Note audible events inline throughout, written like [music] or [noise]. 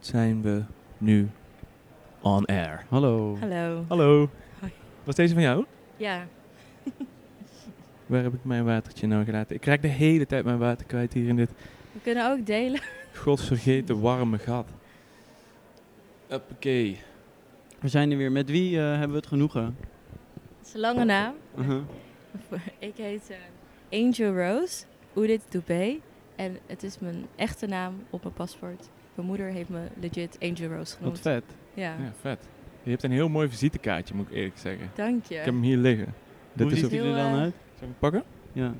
zijn we nu on air. Hallo. Hallo. Hallo. Hoi. Was deze van jou? Ja, [laughs] Waar heb ik mijn watertje nou gelaten? Ik raak de hele tijd mijn water kwijt hier in dit we kunnen ook delen. godsvergeten warme gat. Oké. We zijn er weer. Met wie eh, hebben we het genoegen? Het is een lange naam. Uh-huh. [laughs] Ik heet eh, Angel Rose Udit Dubé. En het is mijn echte naam op mijn paspoort. Mijn moeder heeft me legit Angel Rose genoemd. Wat vet. Ja, Ja, vet. Je hebt een heel mooi visitekaartje, moet ik eerlijk zeggen. dank je. Ik heb hem hier liggen. Dit Hoe is ziet ook... hij er dan eh, uit? Zal ik hem pakken? Ja.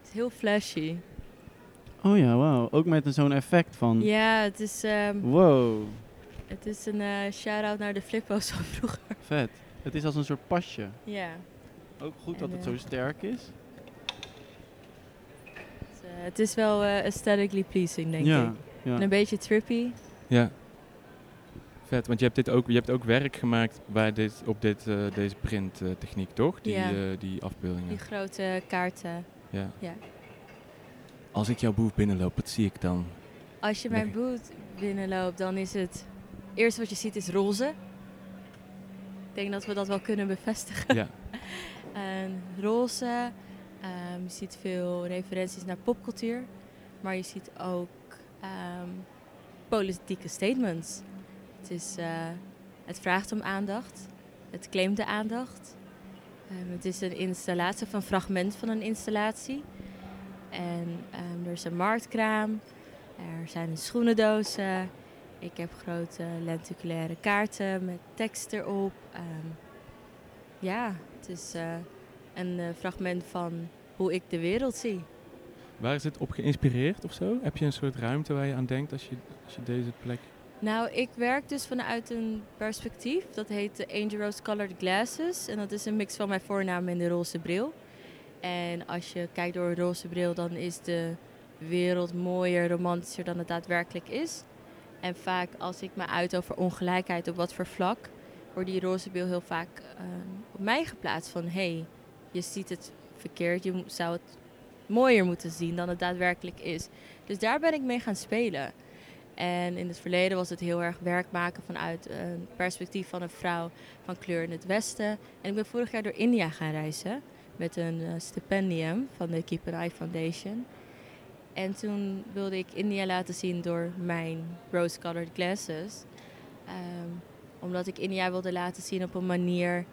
Het is heel flashy. Oh ja, wauw. Ook met een zo'n effect van... Ja, het is, ehm, Wow. Het is een eh shout-out naar de flippo's van vroeger. [laughs] Vet. Het is als een soort pasje. Ja, Ook goed En, dat het eh, zo sterk is. het, eh, het is wel eh, aesthetically pleasing, denk ja. ik. ja. En een beetje trippy. Ja. Vet, want je hebt, dit ook, je hebt ook werk gemaakt bij dit, op dit, eh, deze printtechniek, toch? Die, Ja. die afbeeldingen. Die grote kaarten. Ja. Ja. Als ik jouw boef binnenloop, wat zie ik dan? Als je mijn boot binnenloopt, dan is het... Eerst wat je ziet is roze. Ik denk dat we dat wel kunnen bevestigen. ja. [laughs] En roze, ehm, je ziet veel referenties naar popcultuur. Maar je ziet ook ehm, politieke statements. Het, is, eh, het vraagt om aandacht. Het claimt de aandacht. Ehm, het is een installatie of een fragment van een installatie. En er is een marktkraam. Er zijn schoenendozen. Ik heb grote lenticulaire kaarten met tekst erop. Ehm, ja, het is eh, een eh, fragment van hoe ik de wereld zie. Waar is het op geïnspireerd of zo? Heb je een soort ruimte waar je aan denkt als je, als je deze plek... Nou, ik werk dus vanuit een perspectief. Dat heet de Angel Rose Colored Glasses. En dat is een mix van mijn voornaam en de roze bril. En als je kijkt door een roze bril, dan is de wereld mooier, romantischer dan het daadwerkelijk is. En vaak als ik me uit over ongelijkheid op wat voor vlak, wordt die roze heel vaak eh, op mij geplaatst. Van hé, hey, je ziet het verkeerd, je zou het mooier moeten zien dan het daadwerkelijk is. Dus daar ben ik mee gaan spelen. En in het verleden was het heel erg werk maken vanuit een perspectief van een vrouw van kleur in het Westen. En ik ben vorig jaar door India gaan reizen met een eh, stipendium van de Eye Foundation. En toen wilde ik India laten zien door mijn rose-colored glasses. Ehm, omdat ik India wilde laten zien op een manier,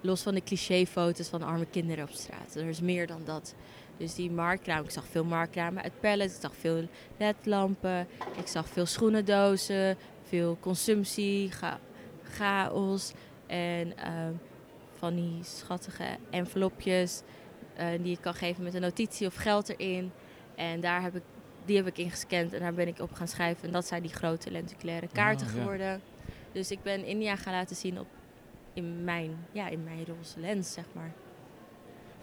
los van de clichéfoto's van arme kinderen op straat. Er is meer dan dat. Dus die marktkraam, ik zag veel marktkramen uit pallets, ik zag veel ledlampen, ik zag veel schoenendozen, veel consumptie, cha- chaos en ehm, van die schattige envelopjes eh, die je kan geven met een notitie of geld erin. En daar heb ik, die heb ik ingescand en daar ben ik op gaan schrijven. En dat zijn die grote lenticulaire kaarten Ah, ja. geworden. Dus ik ben India gaan laten zien op, in, mijn, ja, in mijn roze lens, zeg maar.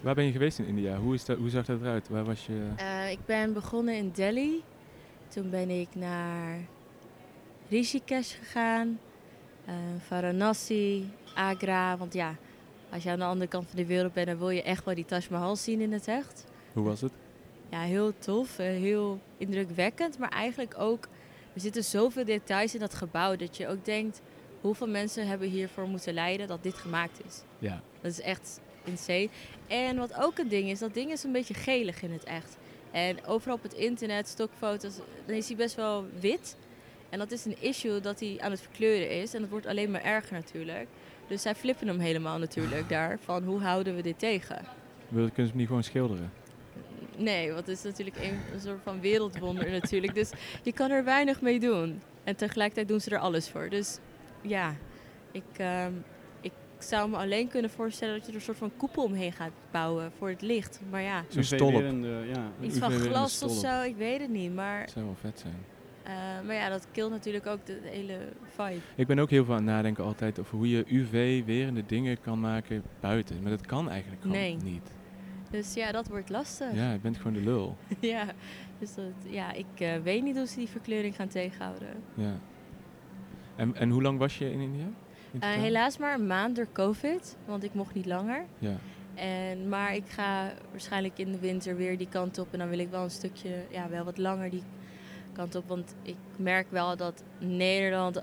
Waar ben je geweest in India? Hoe, is dat, hoe zag dat eruit? Waar was je... Eh, ik ben begonnen in Delhi. Toen ben ik naar Rishikesh gegaan. eh, Varanasi, Agra. Want ja, als je aan de andere kant van de wereld bent, dan wil je echt wel die Taj Mahal zien in het echt. Hoe was het? Ja, heel tof. eh, heel indrukwekkend. Maar eigenlijk ook, er zitten zoveel details in dat gebouw dat je ook denkt, hoeveel mensen hebben hiervoor moeten lijden dat dit gemaakt is. Ja. Dat is echt insane. En wat ook een ding is, dat ding is een beetje gelig in het echt. En overal op het internet, stokfoto's, dan is hij best wel wit. En dat is een issue dat hij aan het verkleuren is. En dat wordt alleen maar erger natuurlijk. Dus zij flippen hem helemaal natuurlijk [laughs] daar. Van hoe houden we dit tegen? Wil je kunst niet gewoon schilderen? Nee, want het is natuurlijk een, een soort van wereldwonder natuurlijk. Dus je kan er weinig mee doen. En tegelijkertijd doen ze er alles voor. Dus ja, ik, ehm, ik zou me alleen kunnen voorstellen dat je er een soort van koepel omheen gaat bouwen voor het licht. Maar ja, Zo'n stolp. Ja. iets van glas of zo, ik weet het niet. Maar, Dat zou wel vet zijn. eh, maar ja, dat killt natuurlijk ook de, de hele vibe. Ik ben ook heel veel aan het nadenken altijd over hoe je UV-werende dingen kan maken buiten. Maar dat kan eigenlijk gewoon Nee. niet. Dus ja, dat wordt lastig. Ja, je bent gewoon de lul. [laughs] ja, dus dat, ja, ik eh, weet niet hoe ze die verkleuring gaan tegenhouden. Ja. En, en hoe lang was je in India? in Eh, helaas maar een maand door COVID, want ik mocht niet langer. Ja. En, maar ik ga waarschijnlijk in de winter weer die kant op. En dan wil ik wel een stukje, ja, wel wat langer die kant op. Want ik merk wel dat Nederland,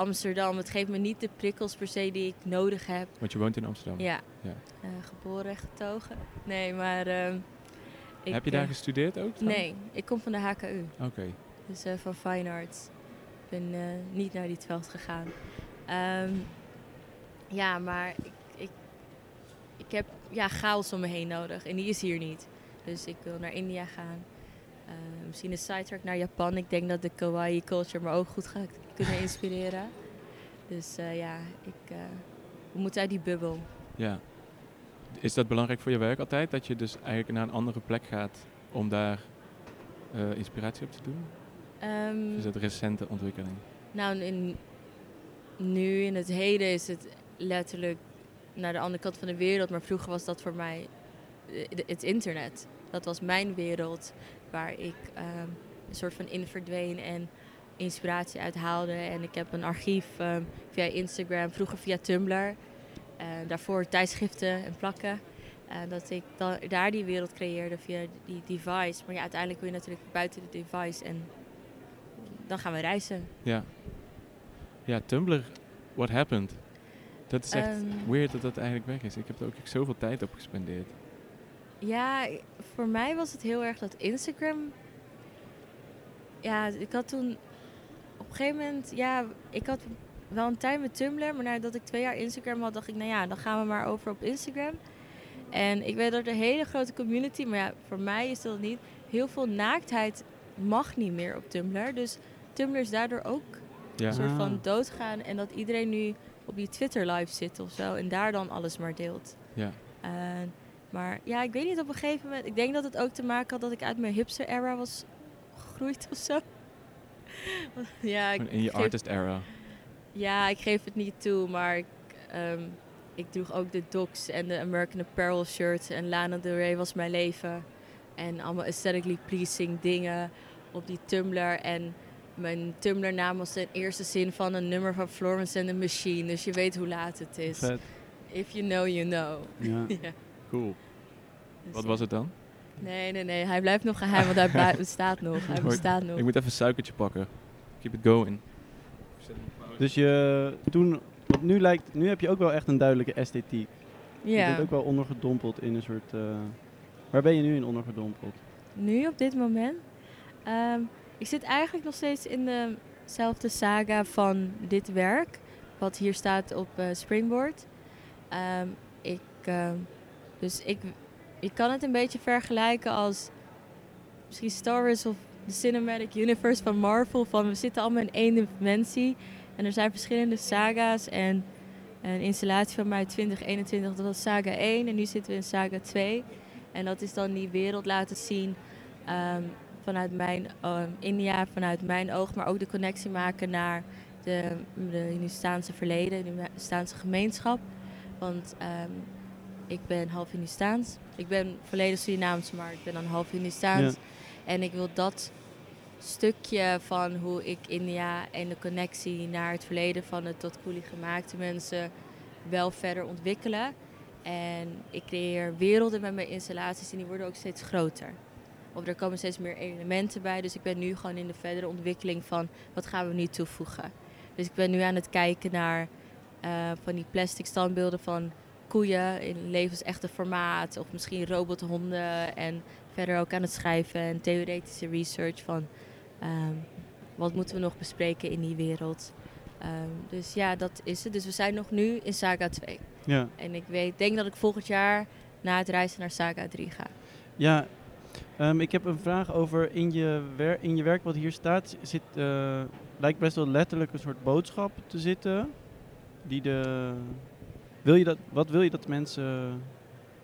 Amsterdam, het geeft me niet de prikkels per se die ik nodig heb. Want je woont in Amsterdam. Ja, Ja. Eh, geboren en getogen. Nee, maar... ehm, ik, Heb je daar gestudeerd ook? dan? Nee, ik kom van de HKU. Oké. Dus eh, van Fine Arts. Ik ben eh, niet naar die veld gegaan. Ehm, ja, maar ik, ik, ik heb ja, chaos om me heen nodig. En die is hier niet. Dus ik wil naar India gaan. Eh, misschien een sidetrack naar Japan. Ik denk dat de kawaii culture me ook goed gaat kunnen [laughs] inspireren. Dus eh, ja, ik, eh, we moeten uit die bubbel. Ja. Is dat belangrijk voor je werk altijd? Dat je dus eigenlijk naar een andere plek gaat om daar eh, inspiratie op te doen? Ehm, Of is dat een recente ontwikkeling? Nou, in, nu in het heden is het letterlijk naar de andere kant van de wereld. Maar vroeger was dat voor mij het internet. Dat was mijn wereld waar ik ehm, een soort van in verdween en inspiratie uit haalde. En ik heb een archief ehm, via Instagram, vroeger via Tumblr. eh, daarvoor tijdschriften en plakken. Eh, dat ik dan, daar die wereld creëerde via die device. Maar ja, uiteindelijk wil je natuurlijk buiten de device en dan gaan we reizen. Ja. Ja, Tumblr, what happened? Dat is echt Ehm, weird dat dat eigenlijk weg is. Ik heb er ook zoveel tijd op gespendeerd. Ja, voor mij was het heel erg dat Instagram. Ja, ik had toen op een gegeven moment, ja, ik had wel een tijd met Tumblr, maar nadat ik twee jaar Instagram had, dacht ik, nou ja, dan gaan we maar over op Instagram. En ik weet dat er een hele grote community, maar ja, voor mij is dat niet. Heel veel naaktheid mag niet meer op Tumblr. Dus Tumblr is daardoor ook Ja. een soort Ah. van doodgaan. En dat iedereen nu op die Twitter live zit of zo. En daar dan alles maar deelt. Ja. Eh, maar ja, ik weet niet op een gegeven moment. Ik denk dat het ook te maken had dat ik uit mijn hipster era was gegroeid [laughs] of zo. [laughs] ja, ik In je geef, artist era. ja, ik geef het niet toe, maar ik, ehm, ik droeg ook de Docs en de American Apparel shirts. En Lana Del Rey was mijn leven. En allemaal aesthetically pleasing dingen op die Tumblr. En mijn Tumblr-naam was de eerste zin van een nummer van Florence and the Machine. Dus je weet hoe laat het is. Vet. If you know, you know. Ja. [laughs] ja. Cool. Dus Wat ja. was het dan? Nee, nee, nee. Hij blijft nog geheim, want hij [laughs] bestaat nog. Hij bestaat nog. Ik moet even een suikertje pakken. Keep it going. Dus je toen, want nu lijkt, nu heb je ook wel echt een duidelijke esthetiek. Je Ja. bent ook wel ondergedompeld in een soort. eh, waar ben je nu in ondergedompeld? Nu op dit moment. Ehm, ik zit eigenlijk nog steeds in dezelfde saga van dit werk. Wat hier staat op eh, Springboard. Ehm, ik, ehm, dus ik, ik kan het een beetje vergelijken als misschien Star Wars of de Cinematic Universe van Marvel. Van we zitten allemaal in één dimensie. En er zijn verschillende saga's. En een installatie van mij uit 2021, dat was saga 1. En nu zitten we in saga 2. En dat is dan die wereld laten zien ehm, vanuit mijn ehm, India, vanuit mijn oog, maar ook de connectie maken naar de, de Hindustaanse verleden, de Hindustaanse gemeenschap. Want ehm, ik ben half Hindustaans. Ik ben volledig Surinaams, maar ik ben dan half Hindustaans. En ik wil dat stukje van hoe ik India en de connectie naar het verleden van het tot koelie gemaakte mensen wel verder ontwikkelen. En ik creëer werelden met mijn installaties en die worden ook steeds groter. Of er komen steeds meer elementen bij. Dus ik ben nu gewoon in de verdere ontwikkeling van wat gaan we nu toevoegen. Dus ik ben nu aan het kijken naar eh, van die plastic standbeelden van koeien in levensechte formaat. Of misschien robothonden. En verder ook aan het schrijven en theoretische research van ehm, wat moeten we nog bespreken in die wereld. Ehm, dus ja, dat is het. Dus we zijn nog nu in Saga 2. Ja. En ik weet, denk dat ik volgend jaar na het reizen naar Saga 3 ga. Ja, ehm, ik heb een vraag over in je, wer in je werk wat hier staat. Zit, eh, lijkt best wel letterlijk een soort boodschap te zitten. Die de, wil je dat, wat wil je dat mensen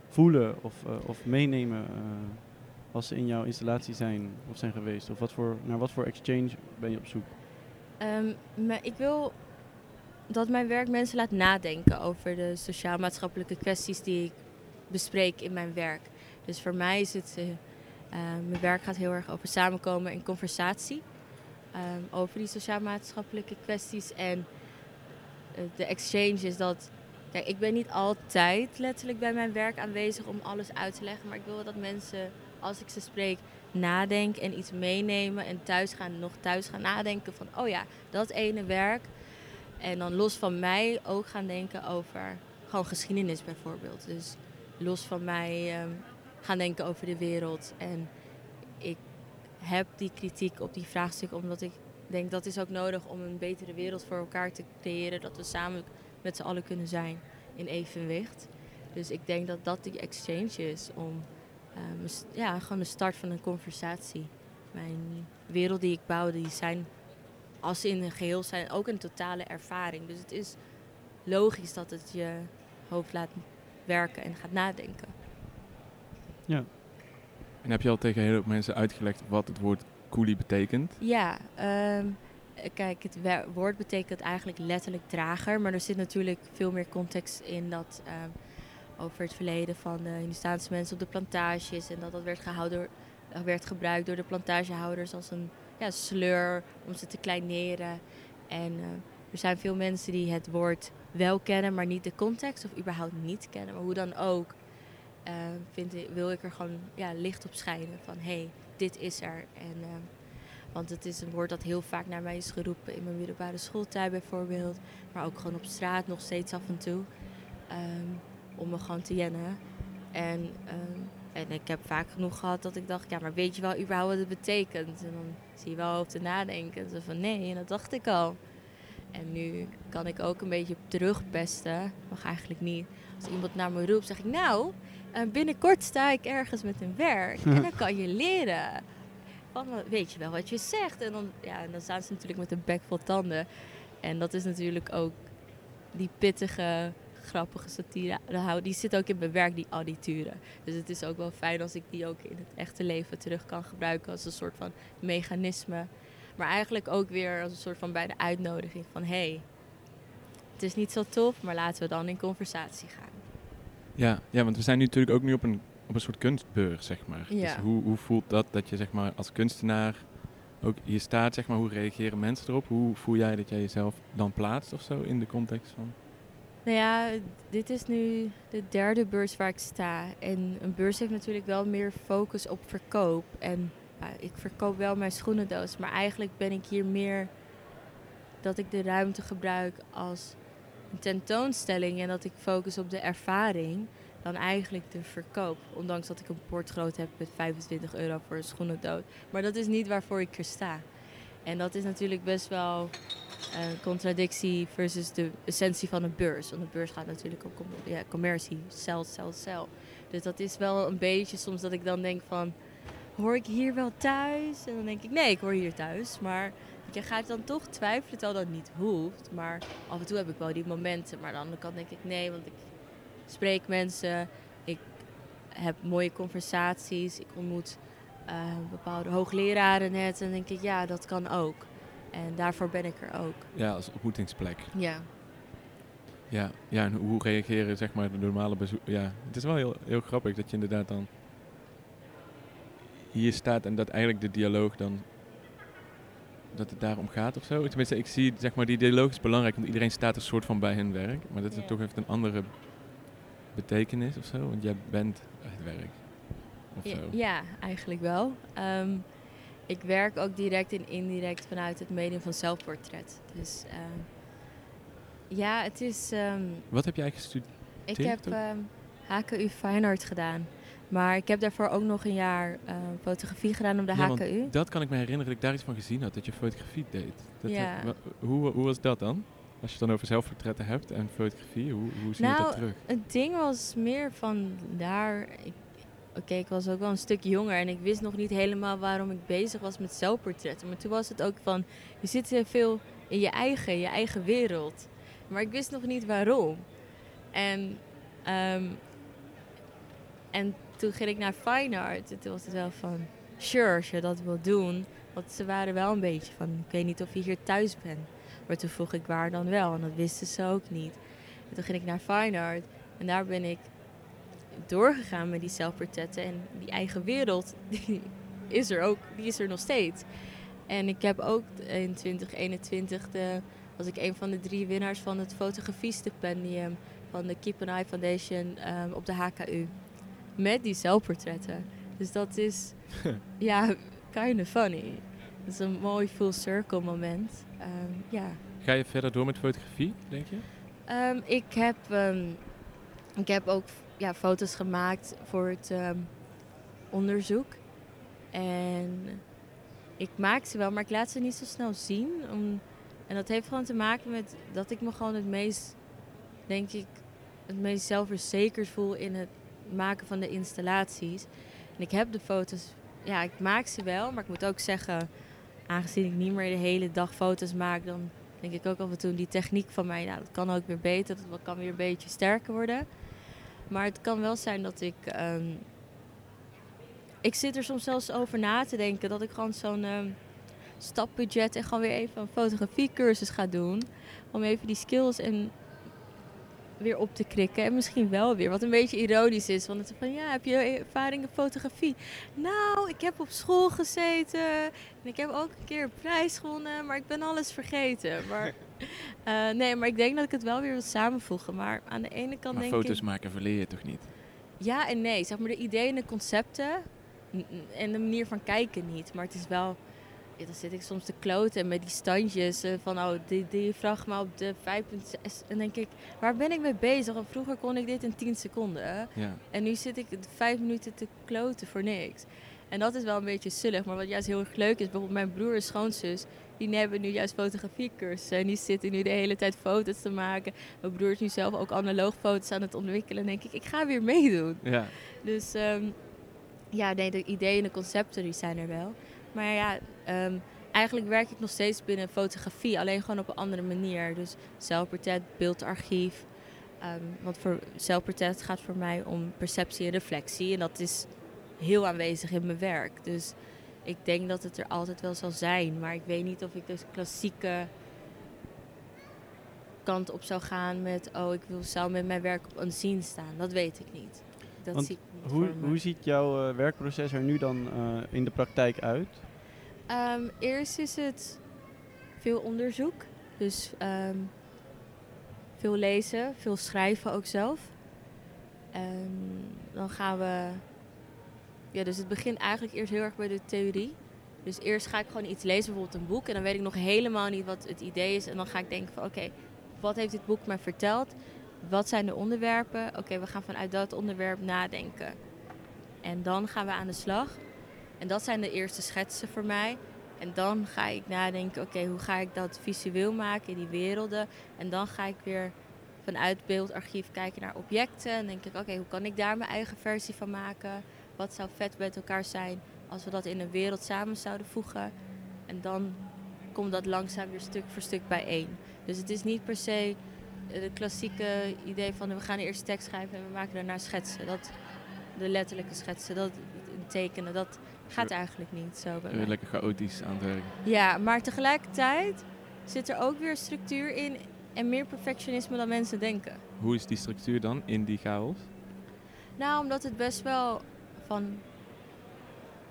voelen of, eh, of meenemen eh, als ze in jouw installatie zijn of zijn geweest? Of wat voor, naar wat voor exchange ben je op zoek? Ehm, ik wil dat mijn werk mensen laat nadenken over de sociaal-maatschappelijke kwesties die ik bespreek in mijn werk. Dus voor mij is het, eh, eh, mijn werk gaat heel erg over samenkomen en conversatie. ehm, over die sociaal-maatschappelijke kwesties. En eh, de exchange is dat... Ik ben niet altijd letterlijk bij mijn werk aanwezig om alles uit te leggen. Maar ik wil dat mensen, als ik ze spreek, nadenken en iets meenemen. En thuis gaan, nog thuis gaan nadenken van, oh ja, dat ene werk. En dan los van mij ook gaan denken over gewoon geschiedenis bijvoorbeeld. Dus los van mij ehm, gaan denken over de wereld. En ik heb die kritiek op die vraagstukken omdat ik denk dat is ook nodig om een betere wereld voor elkaar te creëren. Dat we samen met z'n allen kunnen zijn in evenwicht. Dus ik denk dat dat die exchange is om ehm, s- ja, gewoon de start van een conversatie. Mijn wereld die ik bouw, die zijn als ze in een geheel zijn ook een totale ervaring. Dus het is logisch dat het je hoofd laat werken en gaat nadenken. En heb je al tegen heel veel mensen uitgelegd wat het woord coolie betekent? Ja, ehm, kijk, het woord betekent eigenlijk letterlijk drager. Maar er zit natuurlijk veel meer context in dat ehm, over het verleden van de Hindustaanse mensen op de plantages. En dat dat werd, gehouden, eh, werd gebruikt door de plantagehouders als een ja, sleur om ze te kleineren. En eh, er zijn veel mensen die het woord wel kennen, maar niet de context of überhaupt niet kennen. Maar hoe dan ook, eh, vind wil ik er gewoon ja, licht op schijnen van hé, hey, dit is er. En, ehm, want het is een woord dat heel vaak naar mij is geroepen in mijn middelbare schooltijd bijvoorbeeld. Maar ook gewoon op straat nog steeds af en toe. ehm, om me gewoon te jennen. En, ehm, en ik heb vaak genoeg gehad dat ik dacht, ja, maar weet je wel überhaupt wat het betekent? En dan zie je wel over te nadenken. En zo van, nee, dat dacht ik al. En nu kan ik ook een beetje terugpesten. Mag eigenlijk niet. Als iemand naar me roept, zeg ik, nou, eh, binnenkort sta ik ergens met een werk. [laughs] En dan kan je leren. Weet je wel wat je zegt? En dan, ja, en dan staan ze natuurlijk met een bek vol tanden. En dat is natuurlijk ook die pittige, grappige satire. Die zit ook in mijn werk, die audituren. Dus het is ook wel fijn als ik die ook in het echte leven terug kan gebruiken als een soort van mechanisme. Maar eigenlijk ook weer als een soort van bij de uitnodiging van... hey, het is niet zo tof, maar laten we dan in conversatie gaan. Ja, ja, want we zijn nu natuurlijk ook nu op een, op een soort kunstbeurs, zeg maar. Dus hoe, hoe voelt dat dat je zeg maar, als kunstenaar ook hier staat? Zeg maar, hoe reageren mensen erop? Hoe voel jij dat jij jezelf dan plaatst of zo in de context van? Nou ja, dit is nu de derde beurs waar ik sta. En een beurs heeft natuurlijk wel meer focus op verkoop. En ja, ik verkoop wel mijn schoenendoos. Maar eigenlijk ben ik hier meer dat ik de ruimte gebruik als een tentoonstelling. En dat ik focus op de ervaring dan eigenlijk de verkoop. Ondanks dat ik een portgroot heb met 25 euro voor een schoenendoos. Maar dat is niet waarvoor ik er sta. En dat is natuurlijk best wel een contradictie versus de essentie van een beurs. Want een beurs gaat natuurlijk om ja, commercie, sell, sell, sell. Dus dat is wel een beetje soms dat ik dan denk van, hoor ik hier wel thuis? En dan denk ik, nee, ik hoor hier thuis. Maar je gaat dan toch twijfelen, terwijl dat niet hoeft. Maar af en toe heb ik wel die momenten. Maar aan de andere kant denk ik, nee, want ik spreek mensen. Ik heb mooie conversaties. Ik ontmoet eh, bepaalde hoogleraren net. En denk ik, ja, dat kan ook. En daarvoor ben ik er ook. Ja, als ontmoetingsplek. Ja. Ja, ja en hoe reageren zeg maar de normale bezoek? Ja, het is wel heel, heel grappig dat je inderdaad dan hier staat en dat eigenlijk de dialoog dan dat het daarom gaat of zo. Tenminste, ik zie zeg maar die dialoog is belangrijk, want iedereen staat een soort van bij hun werk, maar dat Ja. het toch heeft een andere betekenis of zo, want jij bent het werk. Of Ja, zo. ja, eigenlijk wel. Ehm, ik werk ook direct en indirect vanuit het medium van zelfportret. Dus ehm, ja, het is. ehm, Wat heb jij gestudeerd? ik heb HKU Fine Art gedaan. Maar ik heb daarvoor ook nog een jaar fotografie gedaan op de Ja, HKU. Dat kan ik me herinneren dat ik daar iets van gezien had, dat je fotografie deed. Dat Ja. heb- hoe, hoe was dat dan? Als je het dan over zelfportretten hebt en fotografie, hoe, hoe zie je dat Nou, terug? Het ding was meer van daar. Oké, ik was ook wel een stuk jonger en ik wist nog niet helemaal waarom ik bezig was met zelfportretten. Maar toen was het ook van, je zit heel veel in je eigen, je eigen wereld. Maar ik wist nog niet waarom. En, ehm, en toen ging ik naar Fine Art. En toen was het wel van, sure, als je dat wil doen. Want ze waren wel een beetje van, ik weet niet of je hier thuis bent. Maar toen vroeg ik waar dan wel en dat wisten ze ook niet. En toen ging ik naar Fine Art en daar ben ik doorgegaan met die zelfportretten. En die eigen wereld, [laughs] die is er ook, die is er nog steeds. En ik heb ook in 2021 de was ik een van de drie winnaars van het fotografie-stipendium van de Keep an Eye Foundation ehm, op de HKU. Met die zelfportretten. Dus dat is, [laughs] ja, kind of funny. Dat is een mooi full circle moment. Ehm, ja. Ga je verder door met fotografie, denk je? Ehm, ik, heb, ehm, ik heb ook ja, foto's gemaakt voor het onderzoek. En ik maak ze wel, maar ik laat ze niet zo snel zien. Om, en dat heeft gewoon te maken met dat ik me gewoon het meest, denk ik, het meest zelfverzekerd voel in het maken van de installaties. En ik heb de foto's, ja, ik maak ze wel, maar ik moet ook zeggen, aangezien ik niet meer de hele dag foto's maak, dan denk ik ook af en toe die techniek van mij, nou, dat kan ook weer beter, dat kan weer een beetje sterker worden. Maar het kan wel zijn dat ik. ehm, ik zit er soms zelfs over na te denken dat ik gewoon zo'n ehm, stapbudget en gewoon weer even een fotografiecursus ga doen. Om even die skills en weer op te krikken. En misschien wel weer, wat een beetje ironisch is. Want het is van, ja, heb je ervaring in fotografie? Nou, ik heb op school gezeten. En ik heb ook een keer een prijs gewonnen. Maar ik ben alles vergeten. Maar, [laughs] eh, nee, maar ik denk dat ik het wel weer wil samenvoegen. Maar aan de ene kant Maar denk foto's ik... maken verleer je toch niet? Ja en nee. Zeg maar de ideeën en de concepten en de manier van kijken niet. Maar het is wel... Ja, dan zit ik soms te kloten met die standjes eh, van oh, die, die vraag maar op de 5.6. En denk ik, waar ben ik mee bezig? Want vroeger kon ik dit in 10 seconden. Ja. En nu zit ik vijf minuten te kloten voor niks. En dat is wel een beetje sullig. Maar wat juist heel erg leuk is, bijvoorbeeld mijn broer en schoonzus, die hebben nu juist fotografiecursussen. En die zitten nu de hele tijd foto's te maken. Mijn broer is nu zelf ook analoog foto's aan het ontwikkelen. En denk ik, ik ga weer meedoen. ja. Dus ehm, ja, nee, de ideeën en de concepten die zijn er wel. Maar ja, ehm, eigenlijk werk ik nog steeds binnen fotografie, alleen gewoon op een andere manier. Dus zelfportret, beeldarchief. Ehm, want voor zelfportret gaat voor mij om perceptie en reflectie. En dat is heel aanwezig in mijn werk. Dus ik denk dat het er altijd wel zal zijn. Maar ik weet niet of ik dus klassieke kant op zou gaan met... oh, ik wil, zou met mijn werk op een scene staan. Dat weet ik niet. Dat Want zie ik niet Hoe, hoe ziet jouw eh, werkproces er nu dan eh, in de praktijk uit? Ehm, eerst is het veel onderzoek. Dus ehm, veel lezen, veel schrijven ook zelf. En dan gaan we... Ja, dus het begint eigenlijk eerst heel erg bij de theorie. Dus eerst ga ik gewoon iets lezen, bijvoorbeeld een boek. En dan weet ik nog helemaal niet wat het idee is. En dan ga ik denken van oké, wat heeft dit boek mij verteld? Wat zijn de onderwerpen? Oké, we gaan vanuit dat onderwerp nadenken. En dan gaan we aan de slag. En dat zijn de eerste schetsen voor mij. En dan ga ik nadenken, oké, hoe ga ik dat visueel maken in die werelden? En dan ga ik weer vanuit beeldarchief kijken naar objecten. En denk ik, oké, hoe kan ik daar mijn eigen versie van maken? Wat zou vet met elkaar zijn als we dat in een wereld samen zouden voegen? En dan komt dat langzaam weer stuk voor stuk bijeen. Dus het is niet per se eh, de klassieke idee van we gaan eerst tekst schrijven en we maken daarna schetsen. Dat, de letterlijke schetsen, dat tekenen, dat gaat eigenlijk niet zo bij Eh, mij. Lekker chaotisch aan het werk. Ja, maar tegelijkertijd zit er ook weer structuur in en meer perfectionisme dan mensen denken. Hoe is die structuur dan in die chaos? Nou, omdat het best wel van.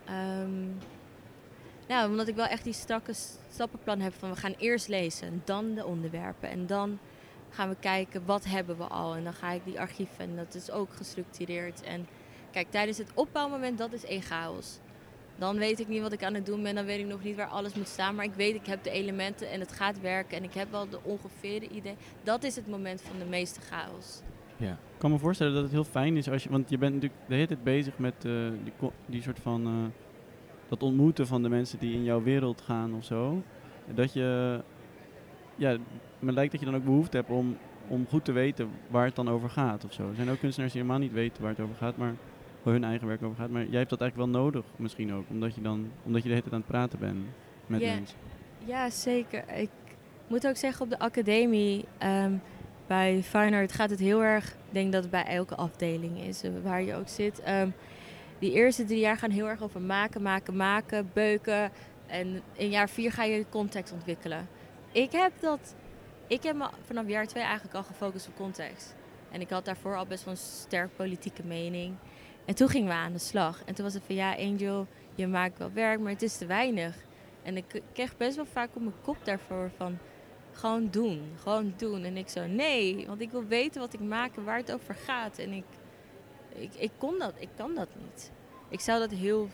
ehm, nou, omdat ik wel echt die strakke stappenplan heb van we gaan eerst lezen, en dan de onderwerpen en dan gaan we kijken wat hebben we al en dan ga ik die archieven en dat is ook gestructureerd. En kijk, tijdens het opbouwmoment dat is één chaos. Dan weet ik niet wat ik aan het doen ben, dan weet ik nog niet waar alles moet staan, maar ik weet ik heb de elementen en het gaat werken en ik heb wel de ongeveerde idee. Dat is het moment van de meeste chaos. Ja. Ik kan me voorstellen dat het heel fijn is als je, want je bent natuurlijk de hele tijd bezig met eh, die, die soort van, eh, dat ontmoeten van de mensen die in jouw wereld gaan of zo. Dat je, ja, me lijkt dat je dan ook behoefte hebt om, om goed te weten waar het dan over gaat of zo. Er zijn ook kunstenaars die helemaal niet weten waar het over gaat, maar waar hun eigen werk over gaat. Maar jij hebt dat eigenlijk wel nodig misschien ook, omdat je dan, omdat je de hele tijd aan het praten bent met Ja. mensen. Ja, zeker. Ik moet ook zeggen, op de academie ehm, bij Fine Art gaat het heel erg... Ik denk dat het bij elke afdeling is, eh, waar je ook zit. Ehm, die eerste drie jaar gaan heel erg over maken, maken, maken, beuken. En in jaar vier ga je context ontwikkelen. Ik heb dat... Ik heb me vanaf jaar twee eigenlijk al gefocust op context. En ik had daarvoor al best wel een sterk politieke mening. En toen gingen we aan de slag. En toen was het van, ja Angel, je maakt wel werk, maar het is te weinig. En ik kreeg best wel vaak op mijn kop daarvoor van... gewoon doen, gewoon doen. En ik zo, nee, want ik wil weten wat ik maak en waar het over gaat. En ik, ik, ik kon dat, ik kan dat niet. Ik zou dat heel,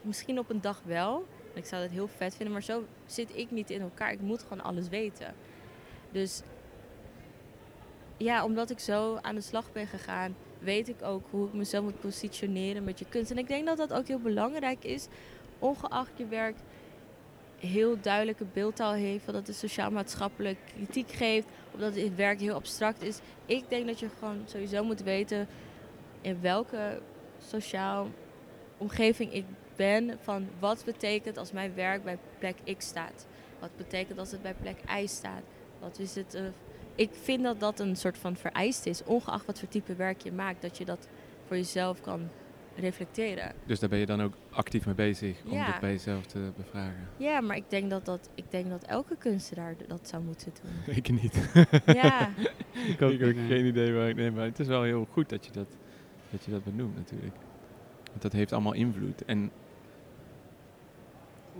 misschien op een dag wel, ik zou dat heel vet vinden, maar zo zit ik niet in elkaar. Ik moet gewoon alles weten. Dus ja, omdat ik zo aan de slag ben gegaan, weet ik ook hoe ik mezelf moet positioneren met je kunst. En ik denk dat dat ook heel belangrijk is, ongeacht je werk heel duidelijke beeldtaal heeft, dat het sociaal-maatschappelijk kritiek geeft, of dat het werk heel abstract is. Ik denk dat je gewoon sowieso moet weten in welke sociaal omgeving ik ben, van wat betekent als mijn werk bij plek X staat. Wat betekent als het bij plek Y staat. Wat is het, uh, ik vind dat dat een soort van vereist is, ongeacht wat voor type werk je maakt, dat je dat voor jezelf kan reflecteren. Dus daar ben je dan ook actief mee bezig om ja. dat bij jezelf te bevragen? Ja, maar ik denk dat, dat, ik denk dat elke kunstenaar dat zou moeten doen. [laughs] ik niet. ja. [laughs] ik, ook, ik heb geen idee waar ik neem, maar het is wel heel goed dat je dat, dat, je dat benoemt natuurlijk. Want dat heeft allemaal invloed. En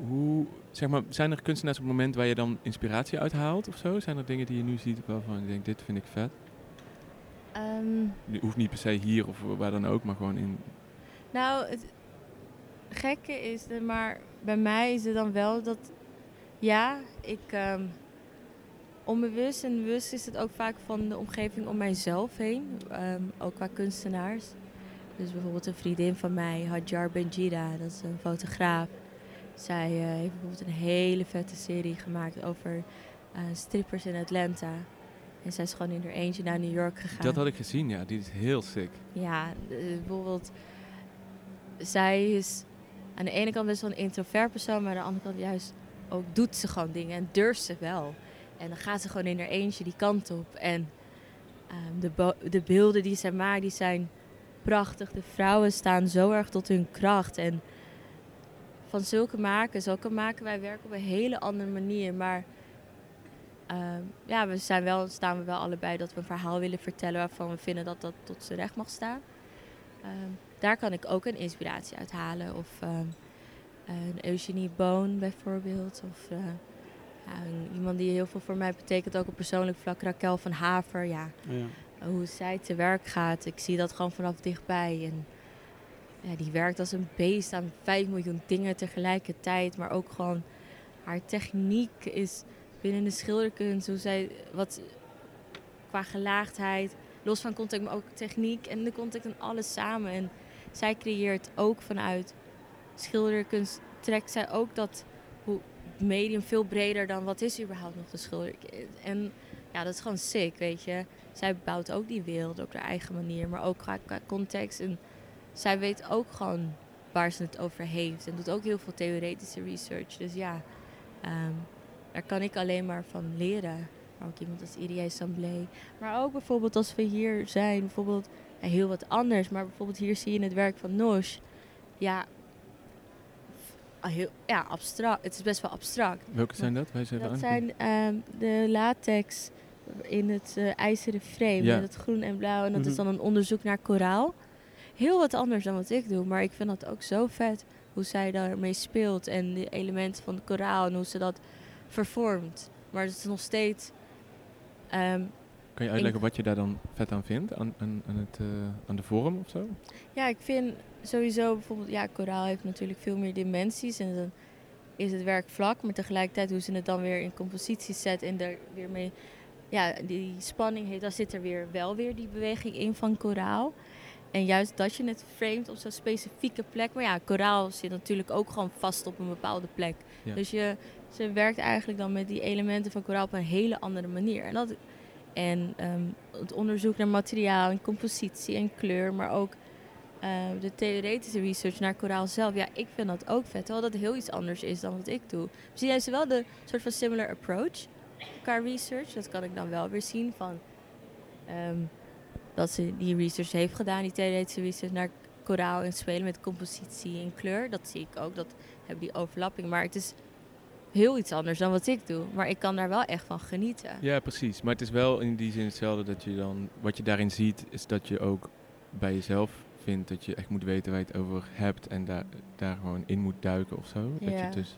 hoe, zeg maar, zijn er kunstenaars op het moment waar je dan inspiratie uithaalt of zo? Zijn er dingen die je nu ziet waarvan je denkt, dit vind ik vet? Um, je hoeft niet per se hier of waar dan ook, maar gewoon in... Nou, het gekke is, de, maar bij mij is het dan wel dat, ja, ik um, onbewust en bewust is het ook vaak van de omgeving om mijzelf heen, um, ook qua kunstenaars. Dus bijvoorbeeld een vriendin van mij, Hadjar Benjida, dat is een fotograaf. Zij uh, heeft bijvoorbeeld een hele vette serie gemaakt over uh, strippers in Atlanta. En zij is gewoon in haar eentje naar New York gegaan. Dat had ik gezien, ja. Die is heel sick. Ja, uh, bijvoorbeeld... Zij is aan de ene kant best wel een introvert persoon... maar aan de andere kant juist ook doet ze gewoon dingen en durft ze wel. En dan gaat ze gewoon in haar eentje die kant op. En um, de, de beelden die zij maakt, die zijn prachtig. De vrouwen staan zo erg tot hun kracht. En van zulke maken. Zulke maken wij werken op een hele andere manier. Maar uh, ja, we zijn wel, staan we wel allebei dat we een verhaal willen vertellen waarvan we vinden dat dat tot zijn recht mag staan. Uh, daar kan ik ook een inspiratie uit halen. Of uh, een Eugenie Boon bijvoorbeeld. Of ja, iemand die heel veel voor mij betekent, ook op persoonlijk vlak. Raquel van Haver, ja. ja. Hoe zij te werk gaat. Ik zie dat gewoon vanaf dichtbij. En ja, die werkt als een beest aan 5 miljoen dingen tegelijkertijd. Maar ook gewoon haar techniek is binnen de schilderkunst. Hoe zij, wat qua gelaagdheid, los van context, maar ook techniek en de context en alles samen. En zij creëert ook vanuit schilderkunst, trekt zij ook dat medium veel breder dan wat is überhaupt nog de schilderkunst. En ja, dat is gewoon sick, weet je. Zij bouwt ook die wereld op haar eigen manier, maar ook qua, qua context. En zij weet ook gewoon waar ze het over heeft. En doet ook heel veel theoretische research. Dus ja, um, daar kan ik alleen maar van leren. Maar ook iemand als Irie Samblé. Maar ook bijvoorbeeld als we hier zijn, bijvoorbeeld ja, heel wat anders. Maar bijvoorbeeld hier zie je het werk van Nosh. Ja, heel, ja, abstract. Het is best wel abstract. Welke zijn dat? Wij zijn dat zijn um, de latex in het uh, ijzeren frame. Ja. Met het groen en blauw. En dat mm -hmm. is dan een onderzoek naar koraal heel wat anders dan wat ik doe. Maar ik vind dat ook zo vet hoe zij daarmee speelt. En de elementen van de koraal en hoe ze dat vervormt. Maar het is nog steeds... Um, kan je uitleggen wat je daar dan vet aan vindt? Aan, aan, aan, het, uh, aan de vorm of zo? Ja, ik vind sowieso bijvoorbeeld... Ja, koraal heeft natuurlijk veel meer dimensies. En dan is het werk vlak. Maar tegelijkertijd hoe ze het dan weer in compositie zet. En er weer mee... Ja, die spanning heeft. Dan zit er weer wel weer die beweging in van koraal. En juist dat je het framed op zo'n specifieke plek. Maar ja, koraal zit natuurlijk ook gewoon vast op een bepaalde plek. Ja. Dus je, ze werkt eigenlijk dan met die elementen van koraal op een hele andere manier. En, dat, en um, het onderzoek naar materiaal en compositie en kleur, maar ook uh, de theoretische research naar koraal zelf. Ja, ik vind dat ook vet. Terwijl dat heel iets anders is dan wat ik doe. Zie jij ze wel de soort van similar approach qua research? Dat kan ik dan wel weer zien van... Um, dat ze die research heeft gedaan, die theoretische research naar koraal en spelen met compositie en kleur. Dat zie ik ook, dat heb die overlapping. Maar het is heel iets anders dan wat ik doe. Maar ik kan daar wel echt van genieten. Ja, precies. Maar het is wel in die zin hetzelfde dat je dan, wat je daarin ziet, is dat je ook bij jezelf vindt dat je echt moet weten waar je het over hebt en daar, daar gewoon in moet duiken of zo. Ja. Dat je dus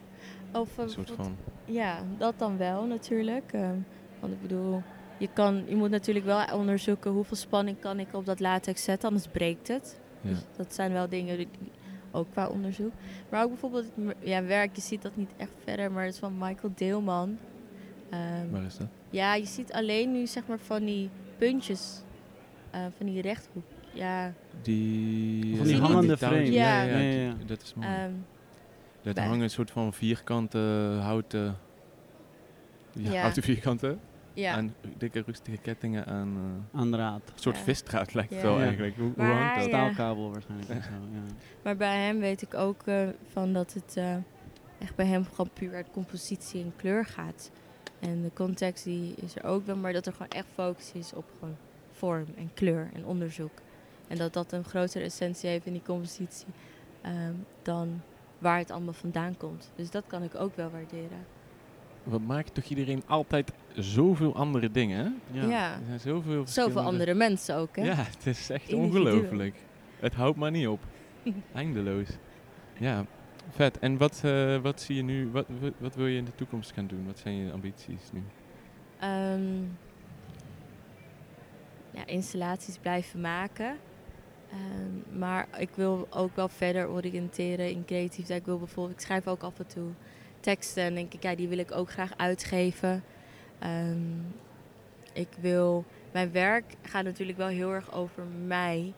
of, een soort van... Ja, dat dan wel natuurlijk. Um, Want ik bedoel, je, kan, je moet natuurlijk wel onderzoeken hoeveel spanning kan ik op dat latex zetten, anders breekt het. Ja. Dus dat zijn wel dingen die, ook qua onderzoek. Maar ook bijvoorbeeld ja, werk, je ziet dat niet echt verder, maar het is van Michael Deelman. Ehm, Waar is dat? ja, je ziet alleen nu zeg maar van die puntjes, eh, van die rechthoek. Ja, Die, Van die eh, hangende frame. Ja, Ja. ja, Ja, die- ja. dat is mooi. ehm, dat hangen een soort van vierkante houten... Ja, Ja. houten vierkanten. Ja. Aan dikke rustige kettingen aan... eh, raad. een soort Ja. visstraat lijkt het Ja. wel Ja. eigenlijk. Hoe, hoe Maar hangt dat? Ja. Staalkabel waarschijnlijk. en zo, [laughs] ja. Maar bij hem weet ik ook eh, van dat het eh, echt bij hem gewoon puur uit compositie en kleur gaat. En de context die is er ook wel, maar dat er gewoon echt focus is op gewoon vorm en kleur en onderzoek. En dat dat een grotere essentie heeft in die compositie ehm, dan waar het allemaal vandaan komt. Dus dat kan ik ook wel waarderen. Wat maakt toch iedereen altijd zoveel andere dingen, hè? Ja. Ja, Er zijn zoveel andere mensen ook, hè? Ja, het is echt ongelooflijk. Het houdt maar niet op. [laughs] Eindeloos. Ja, vet. En wat, eh, wat zie je nu, wat, wat, wil je in de toekomst gaan doen? Wat zijn je ambities nu? Ehm, ja, installaties blijven maken. Ehm, maar ik wil ook wel verder oriënteren in creativiteit. Ik wil bijvoorbeeld, ik schrijf ook af en toe teksten en denk ik, ja, die wil ik ook graag uitgeven. Ehm, ik wil, mijn werk gaat natuurlijk wel heel erg over mij.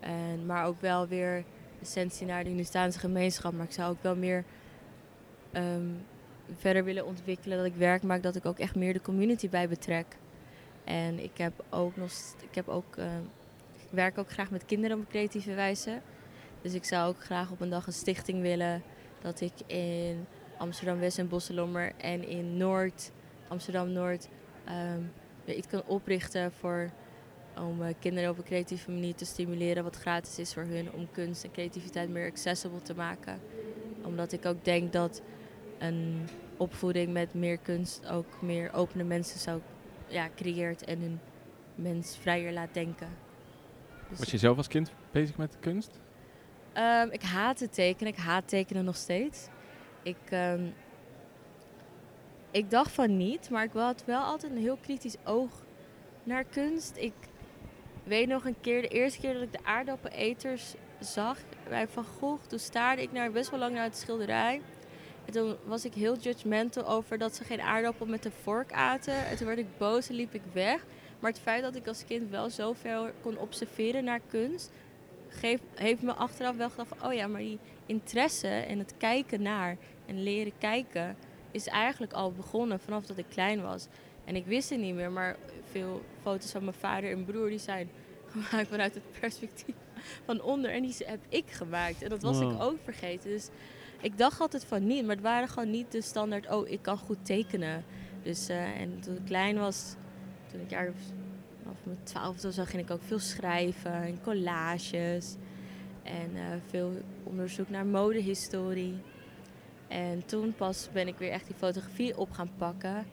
En, maar ook wel weer essentie naar de Hindustaanse gemeenschap. Maar ik zou ook wel meer ehm, verder willen ontwikkelen. Dat ik werk maak, dat ik ook echt meer de community bij betrek. En ik heb ook nog, ik heb ook, eh, ik werk ook graag met kinderen op creatieve wijze. Dus ik zou ook graag op een dag een stichting willen. Dat ik in Amsterdam West en Bosselommer en in Noord, Amsterdam Noord, ehm, weer iets kan oprichten voor om eh, kinderen op een creatieve manier te stimuleren wat gratis is voor hun om kunst en creativiteit meer accessible te maken. Omdat ik ook denk dat een opvoeding met meer kunst ook meer opene mensen zou ja, creëert en een mens vrijer laat denken. Dus Was je zelf als kind bezig met kunst? Ehm, ik haat het tekenen. Ik haat tekenen nog steeds. Ik, ehm, ik dacht van niet, maar ik had wel altijd een heel kritisch oog naar kunst. Ik weet nog een keer, de eerste keer dat ik de aardappeleters zag bij Van Gogh, toen staarde ik naar, best wel lang naar het schilderij. En toen was ik heel judgmental over dat ze geen aardappel met een vork aten. En toen werd ik boos en liep ik weg. Maar het feit dat ik als kind wel zoveel kon observeren naar kunst, geef, heeft me achteraf wel gedacht van, oh ja, maar die interesse en het kijken naar en leren kijken is eigenlijk al begonnen vanaf dat ik klein was. En ik wist het niet meer, maar veel foto's van mijn vader en broer die zijn [laughs] gemaakt vanuit het perspectief van onder. En die heb ik gemaakt. En dat was ik ook vergeten. Dus ik dacht altijd van niet, maar het waren gewoon niet de standaard, oh, ik kan goed tekenen. Dus, eh, en toen ik klein was, toen ik jaar vanaf mijn twaalfde of zo, ging ik ook veel schrijven en collages. En eh, veel onderzoek naar modehistorie. En toen pas ben ik weer echt die fotografie op gaan pakken.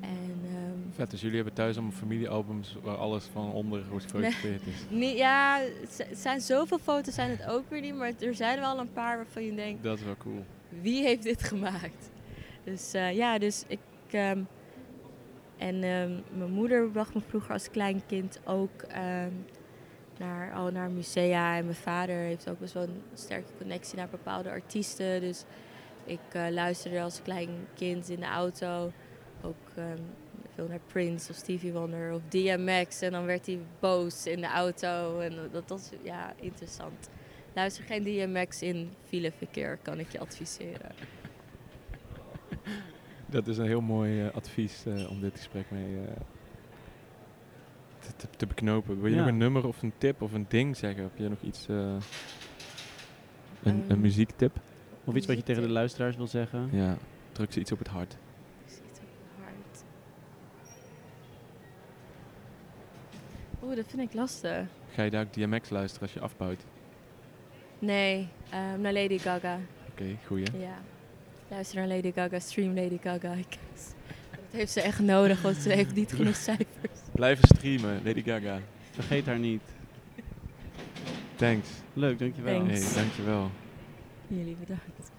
En ehm, Vet, dus jullie hebben thuis allemaal familiealbums waar alles van onder gefotografeerd is. [laughs] nee, ja, het zijn zoveel foto's zijn het ook weer niet. Maar er zijn wel een paar waarvan je denkt, Dat is wel cool. wie heeft dit gemaakt? Dus eh, ja, dus ik. ehm, en ehm, mijn moeder bracht me vroeger als klein kind ook naar, al naar musea. En mijn vader heeft ook best wel een sterke connectie naar bepaalde artiesten. Dus ik eh, luisterde als klein kind in de auto ook ehm, veel naar Prince of Stevie Wonder of DMX. En dan werd hij boos in de auto. En dat was ja, interessant. Luister geen DMX in fileverkeer, kan ik je adviseren. Dat is een heel mooi eh, advies eh, om dit gesprek mee eh, te, te, beknopen. Wil je Ja. nog een nummer of een tip of een ding zeggen? Heb je nog iets, eh, een, een Ehm. muziektip? Of iets wat je tegen de luisteraars wil zeggen. Ja, druk ze iets op het hart. Ik zie het op mijn hart. Oeh, dat vind ik lastig. Ga je daar ook DMX luisteren als je afbouwt? Nee, ehm, naar Lady Gaga. Oké, goeie. Ja. Luister naar Lady Gaga, stream Lady Gaga. I guess. Dat heeft ze echt nodig, want ze heeft niet genoeg cijfers. Blijven streamen, Lady Gaga. Vergeet haar niet. Thanks. Leuk, dankjewel. Thanks. Hey, dankjewel. Jullie bedankt.